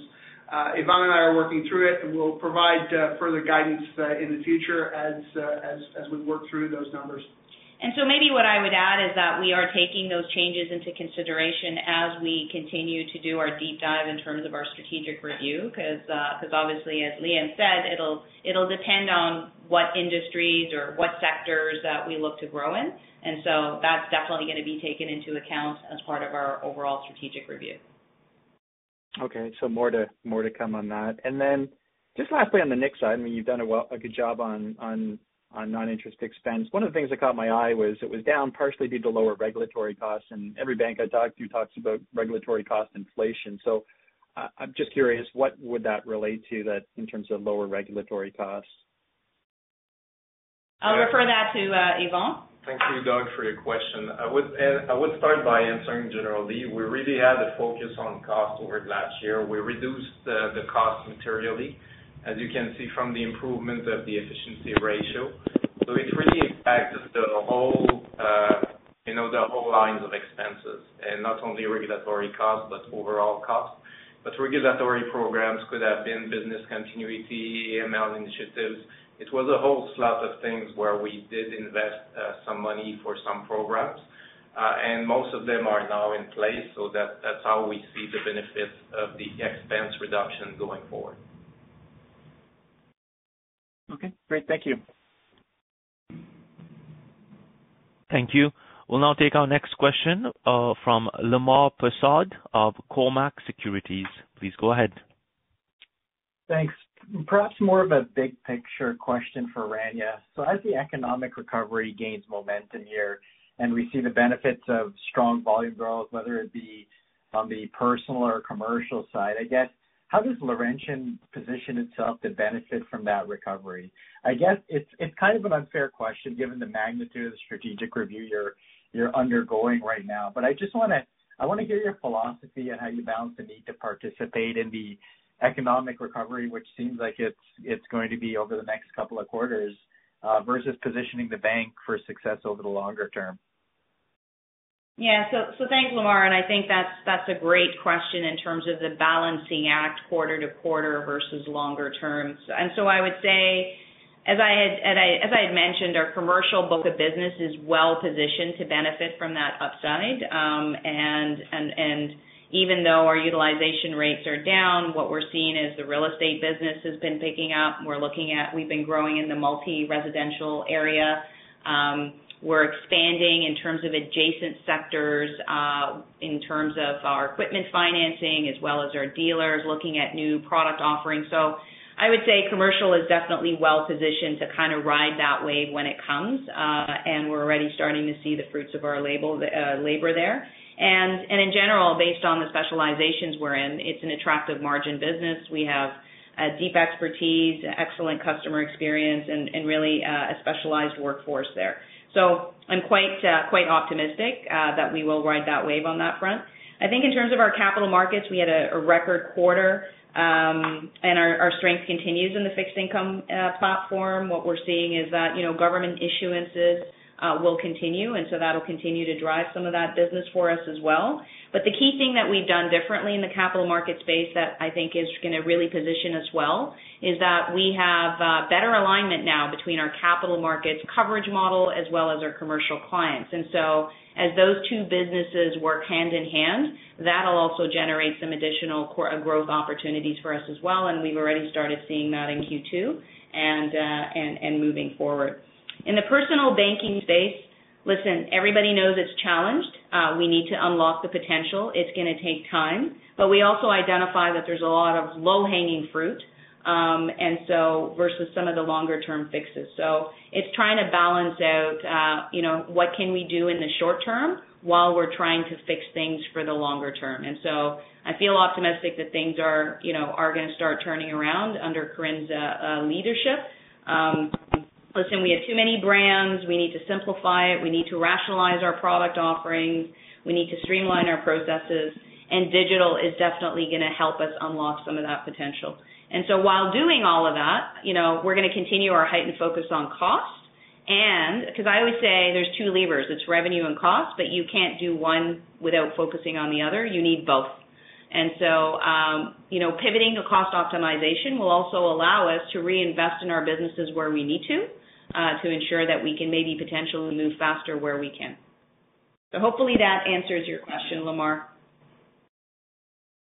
Yvan and I are working through it, and we'll provide further guidance in the future as uh as as we work through those numbers. And so maybe what I would add is that we are taking those changes into consideration as we continue to do our deep dive in terms of our strategic review, because uh, cause obviously, as Liam said, it'll it'll depend on what industries or what sectors that we look to grow in. And so that's definitely going to be taken into account as part of our overall strategic review. Okay. So more to more to come on that. And then just lastly, on the NIX side, I mean you've done a well a good job on on non-interest expense. One of the things that caught my eye was it was down partially due to lower regulatory costs, and every bank I talk to talks about regulatory cost inflation. So I'm just curious, what would that relate to that in terms of lower regulatory costs? I'll refer that to uh, Yvan. Thank you, Doug, for your question. I would uh, start by answering generally. We really had a focus on cost over last year. We reduced uh, the cost materially, as you can see from the improvement of the efficiency ratio. So it really impacted the whole uh, you know, the whole lines of expenses, and not only regulatory costs, but overall costs. But regulatory programs could have been business continuity, AML initiatives. It was a whole slot of things where we did invest uh, some money for some programs. Uh, and most of them are now in place, so that's how we see the benefits of the expense reduction going forward. Okay, great. Thank you. Thank you. We'll now take our next question uh, from Lemar Persaud of Cormark Securities. Please go ahead. Thanks. Perhaps more of a big picture question for Rania. So, as the economic recovery gains momentum here, and we see the benefits of strong volume growth, whether it be on the personal or commercial side, I guess, how does Laurentian position itself to benefit from that recovery? I guess it's it's kind of an unfair question given the magnitude of the strategic review you're you're undergoing right now. But I just wanna hear your philosophy on how you balance the need to participate in the economic recovery, which seems like it's it's going to be over the next couple of quarters, uh, versus positioning the bank for success over the longer term. Thanks, Lemar, and I think that's that's a great question in terms of the balancing act quarter to quarter versus longer term. And so I would say, as I had as I as I had mentioned, our commercial book of business is well-positioned to benefit from that upside. Um and and and even though our utilization rates are down, what we're seeing is the real estate business has been picking up. We're looking at, we've been growing in the multi-residential area. We're expanding in terms of adjacent sectors, uh in terms of our equipment financing as well as our dealers looking at new product offerings. So I would say commercial is definitely well-positioned to kind of ride that wave when it comes. Uh, and we're already starting to see the fruits of our uh, labor there. And and in general, based on the specializations we're in, it's an attractive margin business. We have a deep expertise, excellent customer experience, and really a specialized workforce there. I'm quite uh, quite optimistic uh, that we will ride that wave on that front. I think in terms of our capital markets, we had a record quarter, um, and our strength continues in the fixed income uh, platform. What we're seeing is that you know government issuances will continue, and so that'll continue to drive some of that business for us as well. But the key thing that we've done differently in the capital market space that I think is going to really position us well is that we have uh, better alignment now between our capital markets coverage model as well as our commercial clients. And so as those two businesses work hand in hand, that'll also generate some additional growth opportunities for us as well, and we've already started seeing that in Q2 and and moving forward. In the personal banking space, listen, everybody knows it's challenged. Uh, We need to unlock the potential. It's going to take time. But we also identify that there's a lot of low-hanging fruit Um, and so versus some of the longer-term fixes. So it's trying to balance out uh, you know, what can we do in the short term while we're trying to fix things for the longer term. And so I feel optimistic that things are you know, are going to start turning around under Karine leadership. Listen, we have too many brands. We need to simplify it. We need to rationalize our product offerings. We need to streamline our processes, and digital is definitely going to help us unlock some of that potential. And so while doing all of that, you know, we're going to continue our heightened focus on cost. And because I always say there's two levers, it's revenue and cost, but you can't do one without focusing on the other. You need both. And so, um, you know, pivoting to cost optimization will also allow us to reinvest in our businesses where we need to, Uh, to ensure that we can maybe potentially move faster where we can. So hopefully that answers your question, Lemar.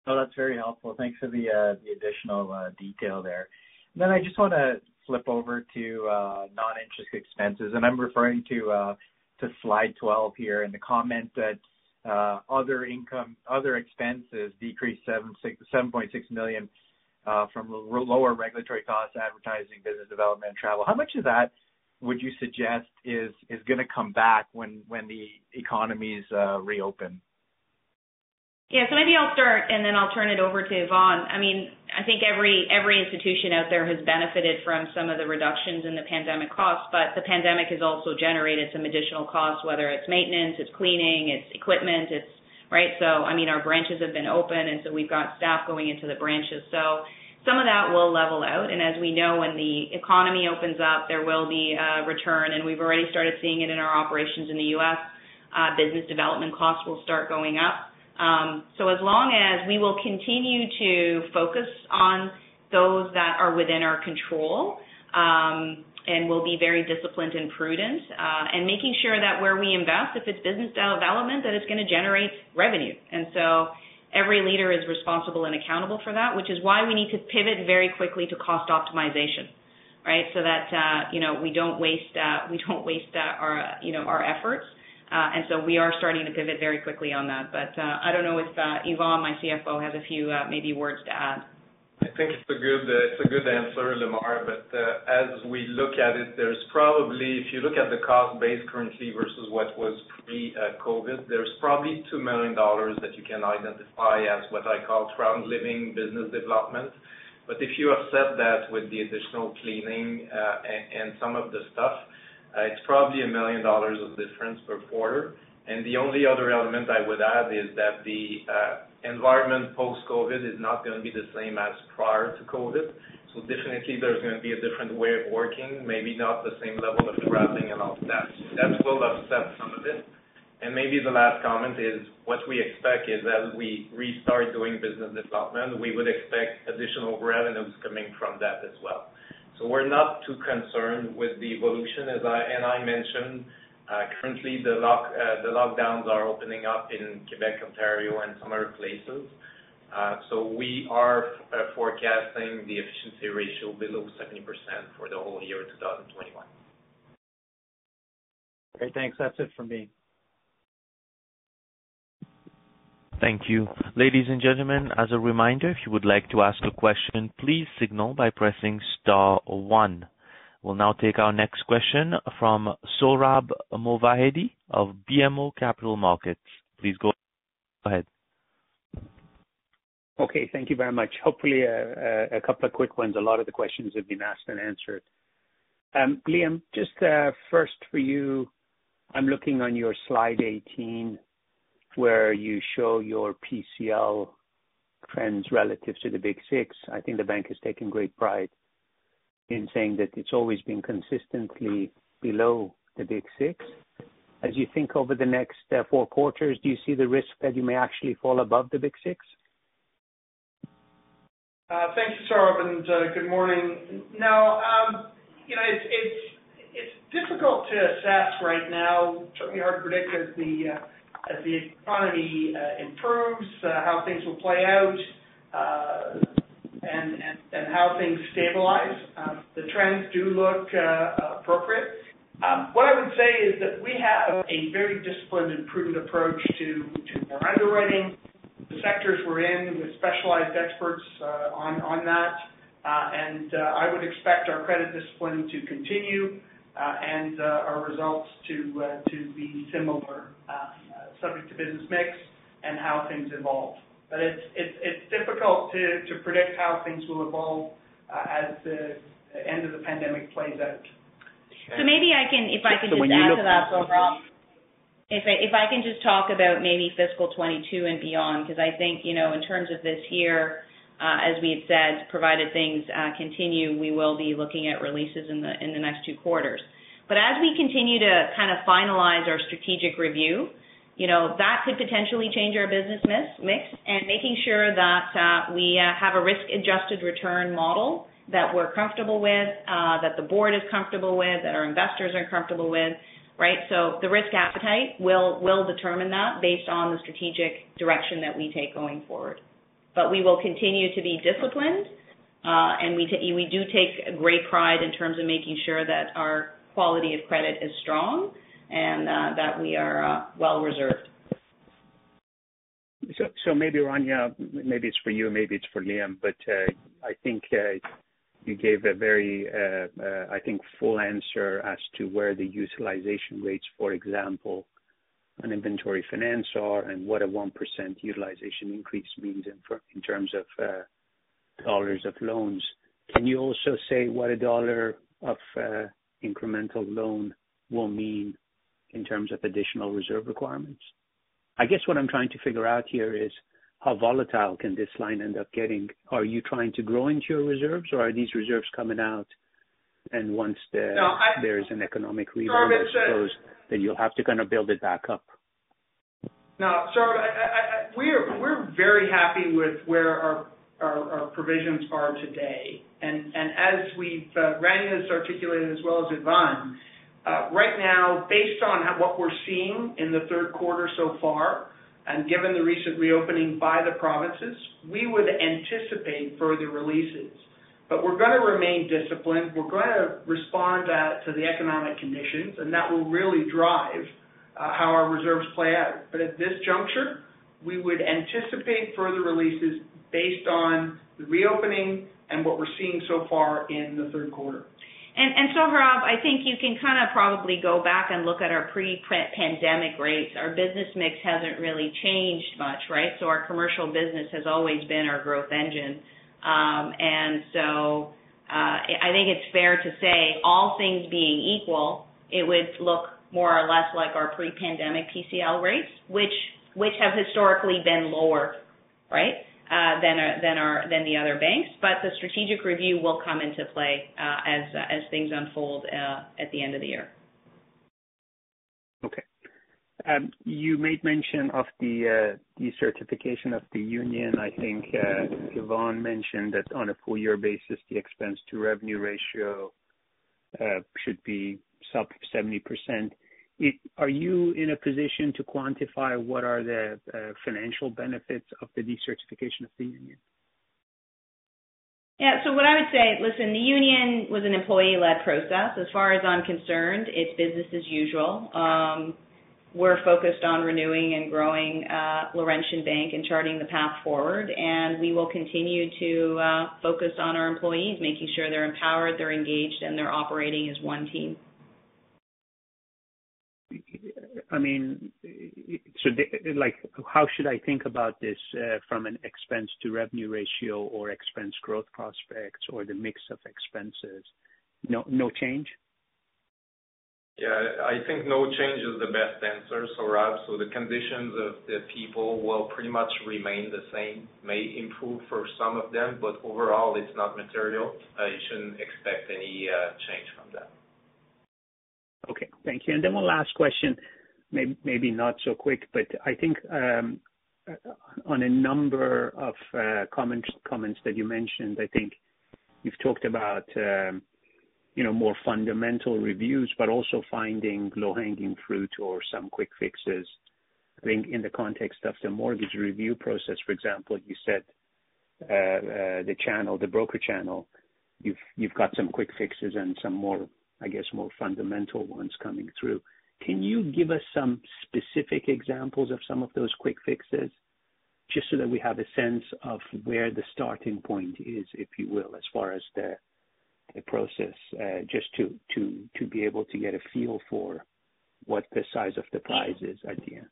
No, that's very helpful. Thanks for the uh, additional uh, detail there. And then I just wanna flip over to non-interest expenses, and I'm referring to slide 12 here in the comment that other income, other expenses decreased 7.6 million from lower regulatory costs, advertising, business development, and travel. How much of that would you suggest is is gonna come back when the economies uh, reopen? Yeah. So maybe I'll start, and then I'll turn it over to Yvan. I mean, I think every institution out there has benefited from some of the reductions in the pandemic costs, but the pandemic has also generated some additional costs, whether it's maintenance, it's cleaning, it's equipment, it's right? So I mean, our branches have been open, and so we've got staff going into the branches. Some of that will level out. And as we know, when the economy opens up, there will be a return, and we've already started seeing it in our operations in the U.S. Uh, Business development costs will start going up. Um, so as long as we will continue to focus on those that are within our control, um, and we'll be very disciplined and prudent, uh, and making sure that where we invest, if it's business development, that it's gonna generate revenue. Every leader is responsible and accountable for that, which is why we need to pivot very quickly to cost optimization, right? So that uh, you know, we don't waste uh, we don't waste uh, our you know, our efforts. And so we are starting to pivot very quickly on that. But I don't know if Yvan, my CFO, has a few maybe words to add. I think it's a good uh it's a good answer, Lemar. Uh, as we look at it, there's probably, if you look at the cost base currently versus what was pre-COVID, there's probably 2 million dollars that you can identify as what I call travel, living, business development. But if you offset that with the additional cleaning uh, and some of the stuff, uh, it's probably 1 million dollars of difference per quarter. And the only other element I would add is that the environment post-COVID is not gonna be the same as prior to COVID. So definitely there's gonna be a different way of working, maybe not the same level of traveling and all that. That will offset some of it. And maybe the last comment is what we expect is as we restart doing business development, we would expect additional revenues coming from that as well. So we're not too concerned with the evolution. As I and I mentioned, Uh, currently uh, the lockdowns are opening up in Quebec, Ontario, and some other places. Uh so we are uh, forecasting the efficiency ratio below 70% for the whole year 2021. Great. Thanks. That's it from me. Thank you. Ladies and gentlemen, as a reminder, if you would like to ask a question, please signal by pressing star one. We'll now take our next question from Sohrab Movahedi of BMO Capital Markets. Please go ahead. Okay. Thank you very much. Hopefully, uh, uh, a couple of quick ones. A lot of the questions have been asked and answered. Um, Liam, just uh, first for you, I'm looking on your slide 18, where you show your PCL trends relative to the Big Six. I think the bank has taken great pride saying that it's always been consistently below the Big Six. As you think over the next uh, four quarters, do you see the risk that you may actually fall above the Big Six? Uh, thank you, Sohrab, and uh, good morning. No, um, you know, it's difficult to assess right now. Certainly hard to predict as the economy improves how things will play out and how things stabilize. Uh, the trends do look uh, appropriate. Um, what I would say is that we have a very disciplined and prudent approach to our underwriting. The sectors we're in with specialized experts uh, on that. And I would expect our credit discipline to continue and our results to be similar subject to business mix and how things evolve. But it's it's, it's difficult to to predict how things will evolve uh, as the end of the pandemic plays out. So maybe I can, if I can just add to that, Sohrab. If if I can just talk about maybe fiscal 22 and beyond, because I think, you know, in terms of this year, uh, as we had said, provided things uh, continue, we will be looking at releases in the in the next two quarters. But as we continue to kind of finalize our strategic review, you know, that could potentially change our business mix and making sure that uh, we uh, have a risk-adjusted return model that we're comfortable with, uh, that the board is comfortable with, that our investors are comfortable with, right? So the risk appetite will will determine that based on the strategic direction that we take going forward. But we will continue to be disciplined, and we we do take great pride in terms of making sure that our quality of credit is strong Uh, that we are uh, well reserved. So so maybe, Rania, maybe it's for you, maybe it's for Liam, but uh, I think you gave a very, I think, full answer as to where the utilization rates, for example, on inventory finance are and what a 1% utilization increase means in terms of dollars of loans. Can you also say what a dollar of incremental loan will mean in terms of additional reserve requirements? I guess what I'm trying to figure out here is how volatile can this line end up getting? Are you trying to grow into your reserves, or are these reserves coming out and once there is an economic rebound, I uh, suppose, then you'll have to kind of build it back up? No. We're very happy with where our our provisions are today. And and as we've, uh, Rania has articulated as well as Yvan, right now, based on what we're seeing in the third quarter so far, and given the recent reopening by the provinces, we would anticipate further releases. But we're going to remain disciplined. We're going to respond to the economic conditions, and that will really drive uh, how our reserves play out. But at this juncture, we would anticipate further releases based on the reopening and what we're seeing so far in the third quarter. Sohrab, I think you can kind of probably go back and look at our pre-pandemic rates. Our business mix hasn't really changed much, right? So our commercial business has always been our growth engine. Um, and so uh, I think it's fair to say, all things being equal, it would look more or less like our pre-pandemic PCL rates, which which have historically been lower, right, than our, than our than the other banks. But the strategic review will come into play uh, as uh, as things unfold at the end of the year. Okay. Um, You made mention of the uh decertification of the union. I think Yvan mentioned that on a full year basis, the expense to revenue ratio should be sub 70%. Are you in a position to quantify what are the uh, financial benefits of the decertification of the union? Yeah. So what I would say, listen, the union was an employee-led process. As far as I'm concerned, it's business as usual. Um, we're focused on renewing and growing uh, Laurentian Bank and charting the path forward, and we will continue to uh, focus on our employees, making sure they're empowered, they're engaged, and they're operating as one team. How should I think about this uh, from an expense to revenue ratio or expense growth prospects or the mix of expenses? No change? Yeah, I think no change is the best answer, Sohrab. The conditions of the people will pretty much remain the same. May improve for some of them, but overall, it's not material. You shouldn't expect any uh, change from that. Okay. Thank you. And then one last question, maybe not so quick, but I think on a number of comments that you mentioned, I think you've talked about um you know more fundamental reviews, but also finding low-hanging fruit or some quick fixes. I think in the context of the mortgage review process, for example, you said uh uh the channel, the broker channel, you've you've got some quick fixes and some more, I guess, more fundamental ones coming through. Can you give us some specific examples of some of those quick fixes, just so that we have a sense of where the starting point is, if you will, as far as the process, uh, just to be able to get a feel for what the size of the prize is at the end?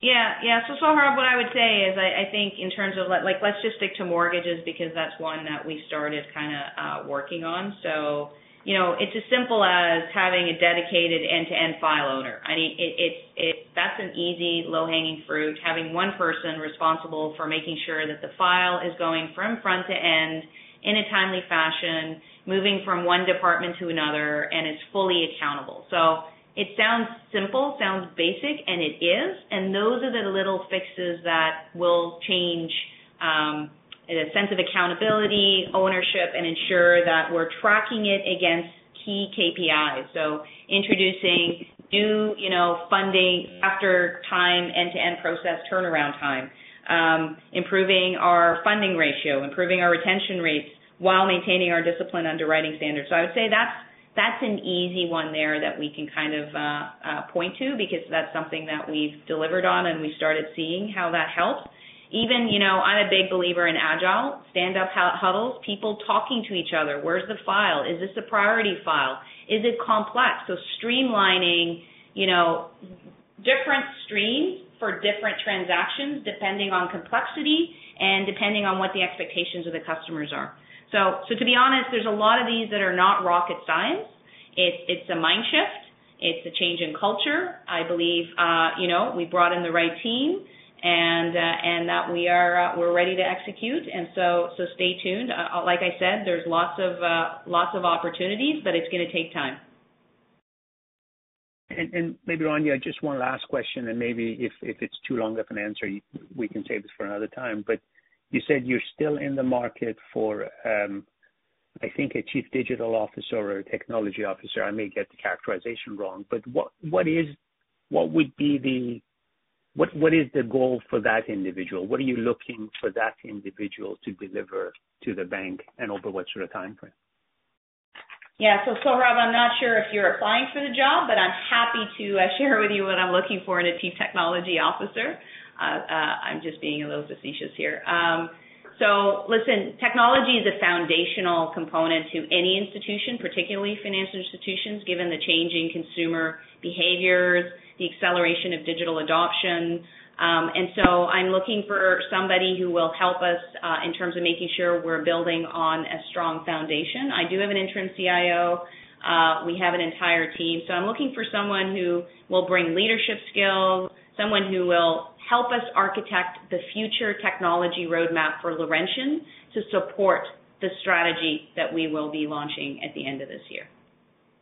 Yeah. Sohrab, what I would say is, I think in terms of, like, let's just stick to mortgages because that's one that we started kind of uh, working on. You know, it's as simple as having a dedicated end-to-end file owner. I mean, it, it's it that's an easy low-hanging fruit. Having one person responsible for making sure that the file is going from front to end in a timely fashion, moving from one department to another, and is fully accountable. So it sounds simple, sounds basic, and it is, and those are the little fixes that will change um, a sense of accountability, ownership, and ensure that we're tracking it against key KPIs. So introducing new, you know, funding after time end-to-end process turnaround time, um, improving our funding ratio, improving our retention rates while maintaining our disciplined underwriting standards. So I would say that's that's an easy one there that we can kind of uh, uh, point to because that's something that we've delivered on and we started seeing how that helps even, you know, I'm a big believer in agile, stand up huddles, people talking to each other. Where's the file? Is this a priority file? Is it complex? So streamlining, you know, different streams for different transactions depending on complexity and depending on what the expectations of the customers are. So, so to be honest, there's a lot of these that are not rocket science. It's, it's a mind shift. It's a change in culture. I believe, uh, you know, we brought in the right team and uh, and that we are uh, we're ready to execute. And so so stay tuned. Uh, uh like I said, there's lots of uh, lots of opportunities, but it's going to take time. And, and maybe Rania, just one last question, and maybe if if it's too long of an answer, we can save this for another time. But you said you're still in the market for. Um, I think a chief digital officer or a technology officer. I may get the characterization wrong, but what what is what would be the what what is the goal for that individual? What are you looking for that individual to deliver to the bank, and over what sort of time frame? Yeah, so Sohrab, I'm not sure if you're applying for the job, but I'm happy to uh, share with you what I'm looking for in a chief technology officer. Uh, uh, I'm just being a little facetious here. Um, so listen, technology is a foundational component to any institution, particularly financial institutions, given the changing consumer behaviors, the acceleration of digital adoption. Um, and so I'm looking for somebody who will help us uh, in terms of making sure we're building on a strong foundation. I do have an interim CIO. Uh, we have an entire team. So I'm looking for someone who will bring leadership skills, someone who will help us architect the future technology roadmap for Laurentian to support the strategy that we will be launching at the end of this year.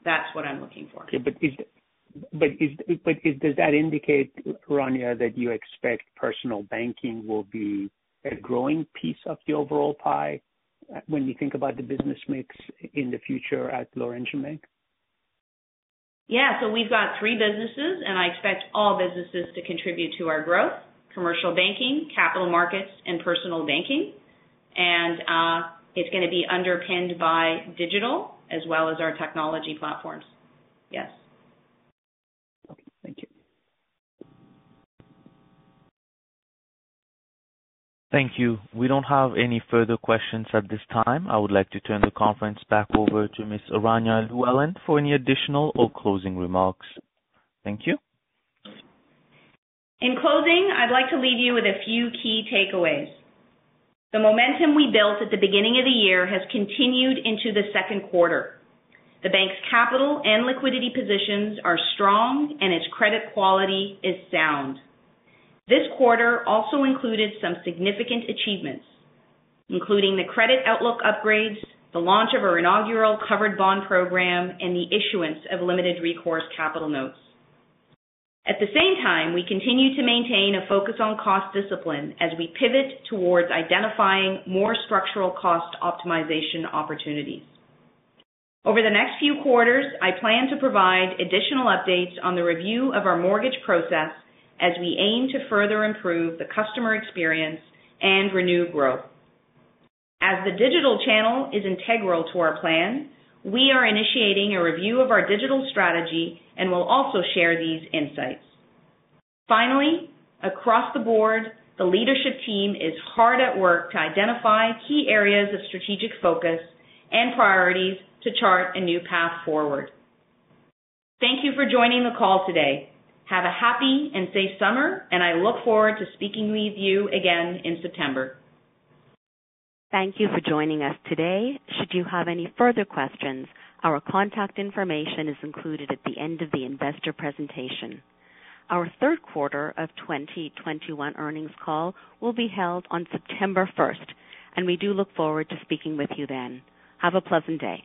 That's what I'm looking for. Okay, but is does that indicate, Rania, that you expect personal banking will be a growing piece of the overall pie when you think about the business mix in the future at Laurentian Bank? Yeah, so we've got three businesses, and I expect all businesses to contribute to our growth: commercial banking, capital markets, and personal banking. And uh, it's going to be underpinned by digital as well as our technology platforms. Yes. Thank you. We don't have any further questions at this time. I would like to turn the conference back over to Ms. Rania Llewellyn for any additional or closing remarks. Thank you. In closing, I'd like to leave you with a few key takeaways. The momentum we built at the beginning of the year has continued into the second quarter. The bank's capital and liquidity positions are strong, and its credit quality is sound. This quarter also included some significant achievements, including the credit outlook upgrades, the launch of our inaugural covered bond program, and the issuance of limited recourse capital notes. At the same time, we continue to maintain a focus on cost discipline as we pivot towards identifying more structural cost optimization opportunities. Over the next few quarters, I plan to provide additional updates on the review of our mortgage process as we aim to further improve the customer experience and renew growth. As the digital channel is integral to our plan, we are initiating a review of our digital strategy and will also share these insights. Finally, across the board, the leadership team is hard at work to identify key areas of strategic focus and priorities to chart a new path forward. Thank you for joining the call today. Have a happy and safe summer, and I look forward to speaking with you again in September. Thank you for joining us today. Should you have any further questions, our contact information is included at the end of the investor presentation. Our third quarter of 2021 earnings call will be held on September 1st, and we do look forward to speaking with you then. Have a pleasant day.